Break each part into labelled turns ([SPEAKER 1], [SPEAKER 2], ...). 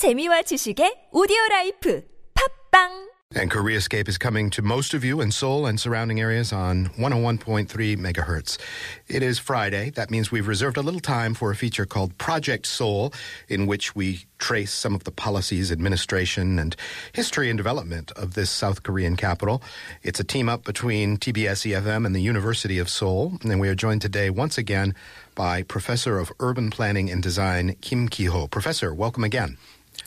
[SPEAKER 1] 재미와 지식의 오디오 라이프 팝빵
[SPEAKER 2] And Koreascape is coming to most of you in Seoul and surrounding areas on 101.3 megahertz. It is Friday. That means we've reserved a little time for a feature called Project Seoul, in which we trace some of the policies, administration, and history and development of this South Korean capital. It's a team up between TBS EFM and the University of Seoul. And we are joined today once again by Professor of Urban Planning and Design, Kim Ki-ho. Professor, welcome again.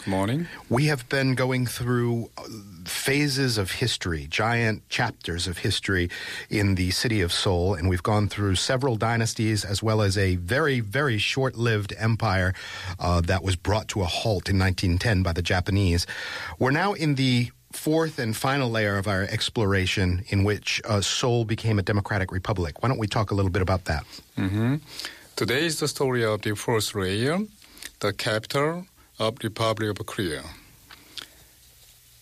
[SPEAKER 3] Morning.
[SPEAKER 2] We have been going through uh, phases of history, giant chapters of history in the city of Seoul, and we've gone through several dynasties as well as a very, very short lived empire uh, that was brought to a halt in 1910 by the Japanese. We're now in the fourth and final layer of our exploration in which uh, Seoul became a democratic republic. Why don't we talk a little bit about that?
[SPEAKER 3] hmm Today is the story of the first layer, the capital of Republic of Korea.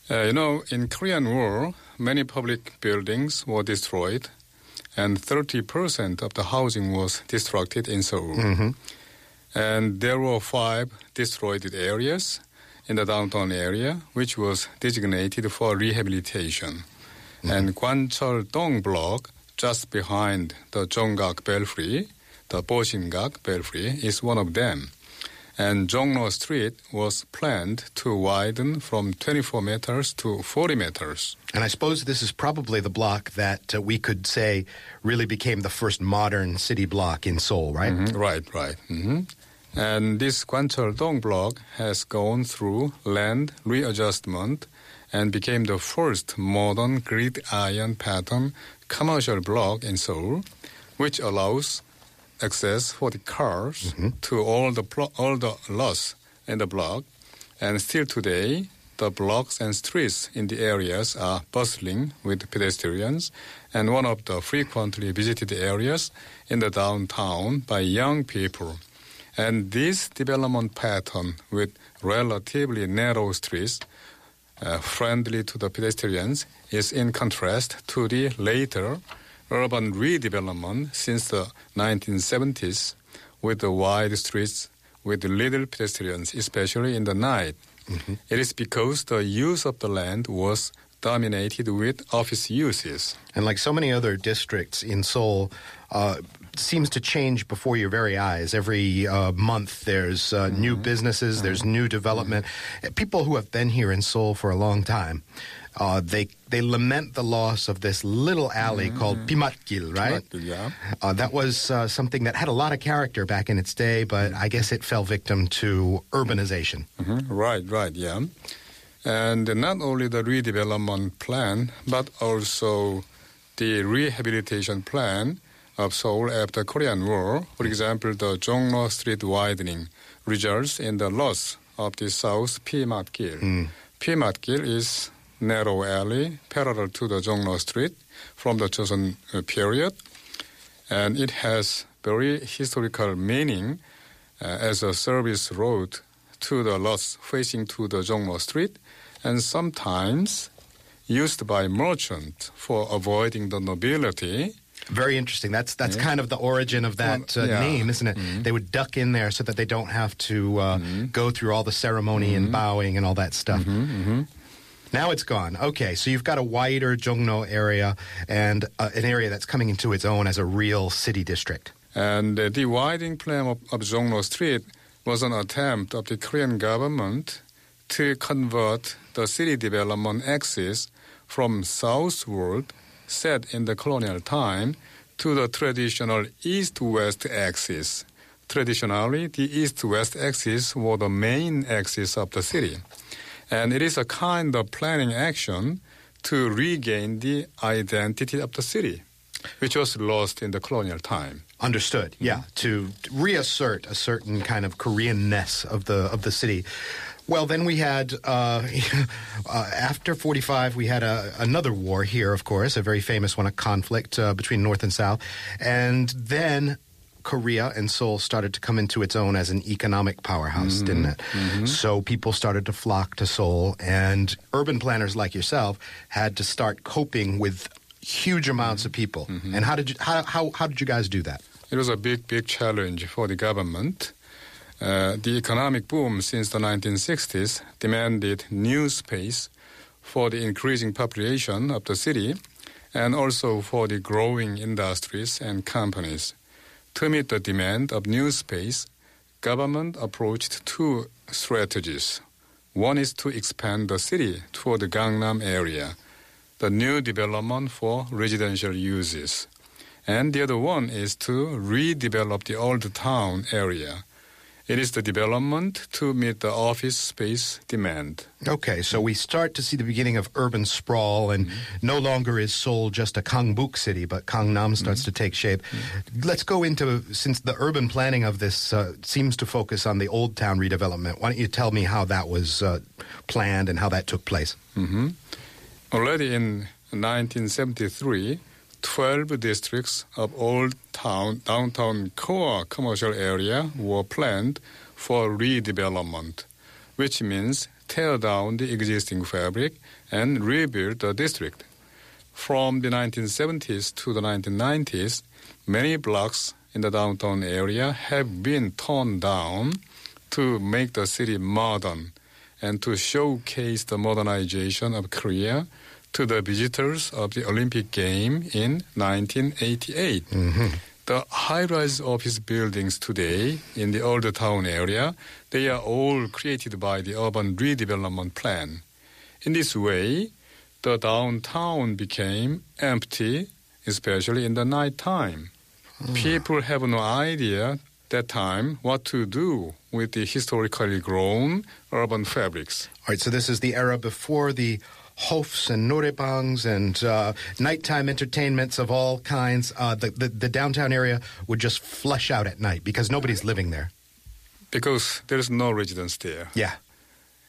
[SPEAKER 3] Uh, you know, in Korean War, many public buildings were destroyed, and 30% of the housing was destructed in Seoul. And there were five destroyed areas in the downtown area, which was designated for rehabilitation. And Kwancheol Dong block, just behind the Jonggak Belfry, the Boshingak Belfry, is one of them. And Jongno Street was planned to widen from 24 meters to 40 meters.
[SPEAKER 2] And I suppose this is probably the block that uh, we could say really became the first modern city block in Seoul, right?
[SPEAKER 3] Mhm, Right, right. hmm And this Kwancheol Dong block has gone through land readjustment and became the first modern grid iron pattern commercial block in Seoul, which allows access for the cars to all the plo- all the lots in the block. And still today, the blocks and streets in the areas are bustling with pedestrians, and one of the frequently visited areas in the downtown by young people. And this development pattern with relatively narrow streets, uh, friendly to the pedestrians, is in contrast to the later urban redevelopment since the 1970s with the wide streets with little pedestrians, especially in the night. It is because the use of the land was dominated with office uses.
[SPEAKER 2] And like so many other districts in Seoul, uh, seems to change before your very eyes. Every uh, month, there's uh, new businesses, there's new development. People who have been here in Seoul for a long time, uh, they they lament the loss of this little alley called Pimatgil, right?
[SPEAKER 3] Yeah.
[SPEAKER 2] Uh, that was uh, something that had a lot of character back in its day, but I guess it fell victim to urbanization.
[SPEAKER 3] Mhm, Right, right, yeah. And not only the redevelopment plan, but also the rehabilitation plan of Seoul after Korean War. For example, the Jongno Street widening results in the loss of the South Pimatgil. Pimatgil is narrow alley parallel to the Jongno Street from the Joseon uh, period, and it has very historical meaning uh, as a service road to the lots facing to the Jongno Street, and sometimes used by merchant for avoiding the nobility.
[SPEAKER 2] Very interesting. That's that's kind of the origin of that uh,
[SPEAKER 3] yeah.
[SPEAKER 2] name, isn't it? They would duck in there so that they don't have to uh, go through all the ceremony and bowing and all that stuff. Now it's gone. Okay, so you've got a wider Jongno area and uh, an area that's coming into its own as a real city district.
[SPEAKER 3] And the widening plan of, of Jongno Street was an attempt of the Korean government to convert the city development axis from southward, set in the colonial time, to the traditional east-west axis. Traditionally, the east-west axis was the main axis of the city. And it is a kind of planning action to regain the identity of the city, which was lost in the colonial time.
[SPEAKER 2] Understood. Yeah, to reassert a certain kind of Koreanness of the of the city. Well, then we had uh, uh, after forty five, we had a, another war here, of course, a very famous one, a conflict uh, between North and South, and then. Korea and Seoul started to come into its own as an economic powerhouse, mm-hmm. didn't it? Mm-hmm. So people started to flock to Seoul, and urban planners like yourself had to start coping with huge amounts of people. Mm-hmm. And how did you how, how how did you guys do that?
[SPEAKER 3] It was a big, big challenge for the government. uh, the economic boom since the 1960s demanded new space for the increasing population of the city and also for the growing industries and companies. To meet the demand of new space, government approached two strategies. One is to expand the city toward the Gangnam area, the new development for residential uses. And the other one is to redevelop the old town area. It is the development to meet the office space demand.
[SPEAKER 2] Okay, so we start to see the beginning of urban sprawl, and no longer is Seoul just a Gangbuk city, but Gangnam starts to take shape. Let's go into, since the urban planning of this uh, seems to focus on the Old Town redevelopment, why don't you tell me how that was uh, planned and how that took place?
[SPEAKER 3] Already in 1973, 12 districts of Old Town downtown core commercial area were planned for redevelopment, which means tear down the existing fabric and rebuild the district. From the 1970s to the 1990s, many blocks in the downtown area have been torn down to make the city modern and to showcase the modernization of Korea to the visitors of the Olympic game in 1988. Mm-hmm. The high-rise office buildings today in the older town area, they are all created by the urban redevelopment plan. In this way, the downtown became empty, especially in the night time. Mm. People have no idea that time what to do with the historically grown urban fabrics.
[SPEAKER 2] All right, so this is the era before the hofs and norebangs and uh, nighttime entertainments of all kinds. Uh, the, the, the downtown area would just flush out at night because nobody's living there.
[SPEAKER 3] Because there is no residence there.
[SPEAKER 2] Yeah.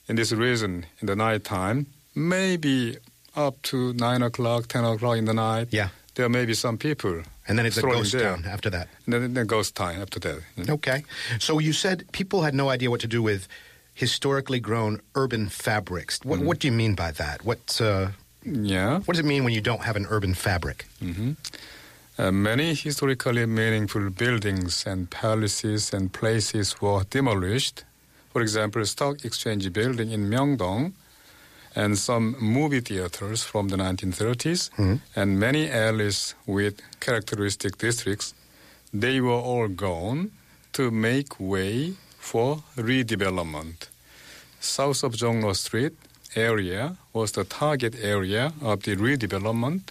[SPEAKER 3] In this reason, in the nighttime, maybe up to 9 o'clock, 10 o'clock in the night,
[SPEAKER 2] Yeah.
[SPEAKER 3] there may be some people.
[SPEAKER 2] And then it's a ghost
[SPEAKER 3] there.
[SPEAKER 2] town after that.
[SPEAKER 3] And then, then ghost time after that.
[SPEAKER 2] Okay. So you said people had no idea what to do with historically grown urban fabrics. What, what do you mean by that? What, uh,
[SPEAKER 3] Yeah.
[SPEAKER 2] what does it mean when you don't have an urban fabric?
[SPEAKER 3] Uh, many historically meaningful buildings and palaces and places were demolished. For example, Stock Exchange Building in Myeongdong and some movie theaters from the 1930s and many alleys with characteristic districts, they were all gone to make way for redevelopment. South of Jongno Street area was the target area of the redevelopment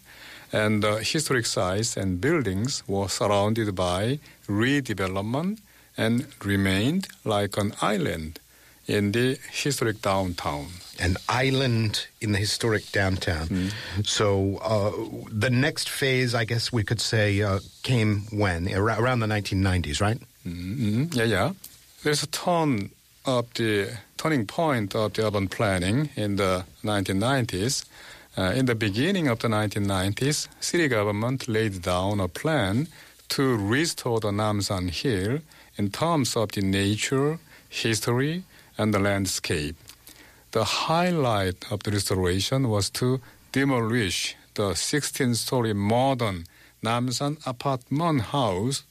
[SPEAKER 3] and the historic sites and buildings were surrounded by redevelopment and remained like an island in the historic downtown.
[SPEAKER 2] An island in the historic downtown. So uh, the next phase, I guess we could say, uh, came when? Ar- around the 1990s, right?
[SPEAKER 3] Mm, yeah, yeah. There's a turn of the turning point of the urban planning in the 1990s. Uh, in the beginning of the 1990s, city government laid down a plan to restore the Namsan Hill in terms of the nature, history, and the landscape. The highlight of the restoration was to demolish the 16-story modern Namsan apartment house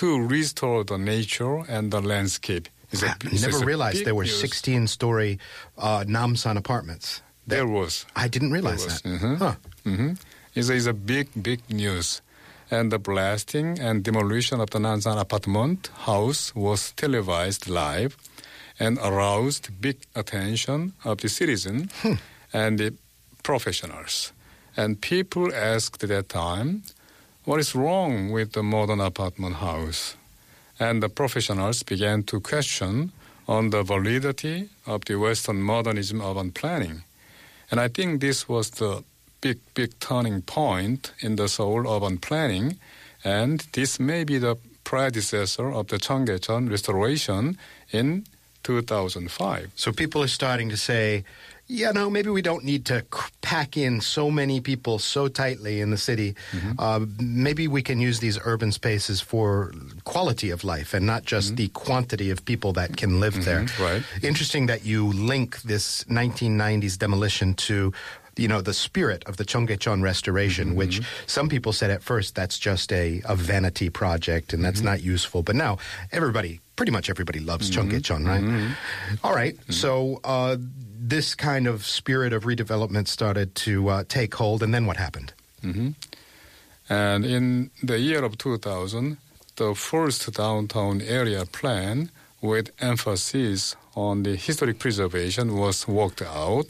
[SPEAKER 3] to restore the nature and the landscape. It's a-
[SPEAKER 2] I
[SPEAKER 3] it's
[SPEAKER 2] never realized there were
[SPEAKER 3] news.
[SPEAKER 2] 16 story uh, Namsan apartments.
[SPEAKER 3] There was.
[SPEAKER 2] I didn't realize that.
[SPEAKER 3] mhm.
[SPEAKER 2] Huh.
[SPEAKER 3] hmm It's, a- it's a big, big news. And the blasting and demolition of the Namsan apartment house was televised live and aroused big attention of the citizen and the professionals. And people asked at that time, what is wrong with the modern apartment house? And the professionals began to question on the validity of the Western modernism urban planning. And I think this was the big, big turning point in the Seoul urban planning. And this may be the predecessor of the Cheonggyecheon restoration in 2005.
[SPEAKER 2] So people are starting to say, yeah, no, maybe we don't need to pack in so many people so tightly in the city. Mm-hmm. Uh, maybe we can use these urban spaces for quality of life and not just mm-hmm. the quantity of people that can live there.
[SPEAKER 3] Mm-hmm, right.
[SPEAKER 2] Interesting that you link this 1990s demolition to you know, the spirit of the Cheonggyecheon restoration, mm-hmm. which some people said at first that's just a, a vanity project and that's mm-hmm. not useful. But now everybody, pretty much everybody loves mm-hmm. Cheonggyecheon, right? All right. So uh, this kind of spirit of redevelopment started to uh, take hold, and then what happened?
[SPEAKER 3] And in the year of 2000, the first downtown area plan with emphasis on the historic preservation was worked out,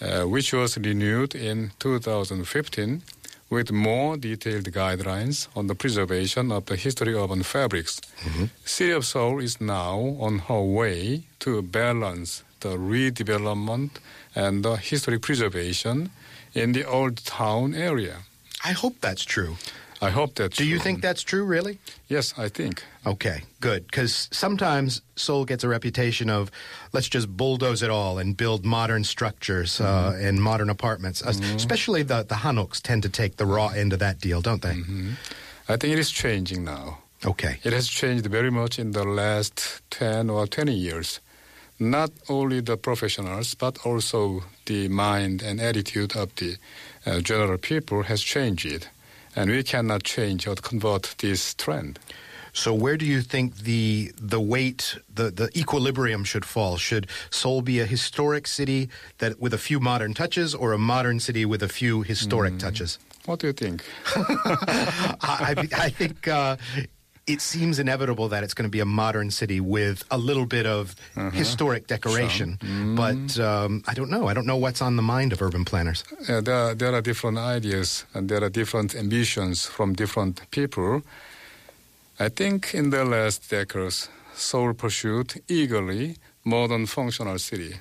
[SPEAKER 3] uh, which was renewed in 2015 with more detailed guidelines on the preservation of the historic urban fabrics. City of Seoul is now on her way to balance the redevelopment and the historic preservation in the old town area.
[SPEAKER 2] I hope that's true.
[SPEAKER 3] I hope that's
[SPEAKER 2] Do you
[SPEAKER 3] true.
[SPEAKER 2] think that's true, really?
[SPEAKER 3] Yes, I think.
[SPEAKER 2] Okay, good. Because sometimes Seoul gets a reputation of let's just bulldoze it all and build modern structures uh, and modern apartments. Uh, Especially the, the Hanoks tend to take the raw end of that deal, don't they?
[SPEAKER 3] I think it is changing now.
[SPEAKER 2] Okay.
[SPEAKER 3] It has changed very much in the last 10 or 20 years. Not only the professionals, but also the mind and attitude of the uh, general people has changed. And we cannot change or convert this trend.
[SPEAKER 2] So where do you think the the weight, the, the equilibrium should fall? Should Seoul be a historic city that with a few modern touches or a modern city with a few historic touches?
[SPEAKER 3] What do you think?
[SPEAKER 2] I, I, I think uh, it seems inevitable that it's going to be a modern city with a little bit of historic decoration. But um, I don't know. I don't know what's on the mind of urban planners.
[SPEAKER 3] Uh, there, are, there are different ideas and there are different ambitions from different people. I think in the last decades, Seoul pursued eagerly modern functional city.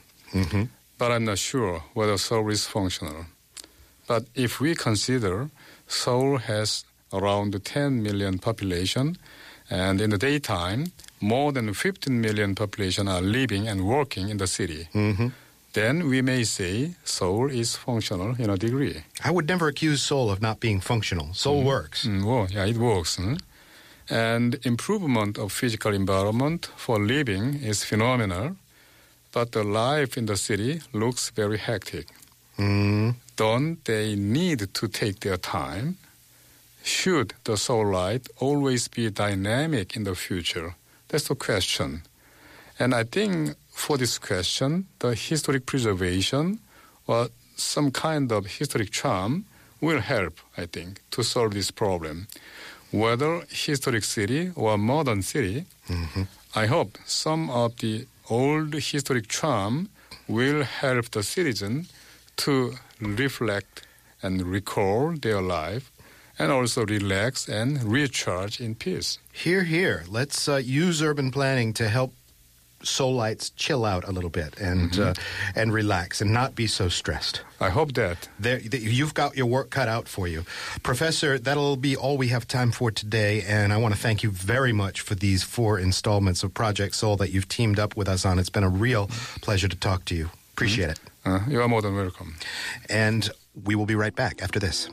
[SPEAKER 3] But I'm not sure whether Seoul is functional. But if we consider Seoul has around 10 million population, and in the daytime, more than 15 million population are living and working in the city, then we may say Seoul is functional in a degree.
[SPEAKER 2] I would never accuse Seoul of not being functional. Seoul works.
[SPEAKER 3] Mm, well, yeah, it works. hmm? And improvement of physical environment for living is phenomenal, but the life in the city looks very hectic.
[SPEAKER 2] Mm.
[SPEAKER 3] Don't they need to take their time? Should the Seoul light always be dynamic in the future? That's the question. And I think for this question, the historic preservation or some kind of historic charm will help, I think, to solve this problem. Whether historic city or modern city, mm-hmm. I hope some of the old historic charm will help the citizen to reflect and recall their life and also relax and recharge in peace.
[SPEAKER 2] Here, here. Let's uh, use urban planning to help Seoulites chill out a little bit and uh, and relax and not be so stressed.
[SPEAKER 3] I hope that.
[SPEAKER 2] There, th- you've got your work cut out for you, Professor. That'll be all we have time for today, and I want to thank you very much for these four installments of Project Seoul that you've teamed up with us on. It's been a real pleasure to talk to you. Appreciate it,
[SPEAKER 3] Uh, you are more than welcome.
[SPEAKER 2] and we will be right back after this.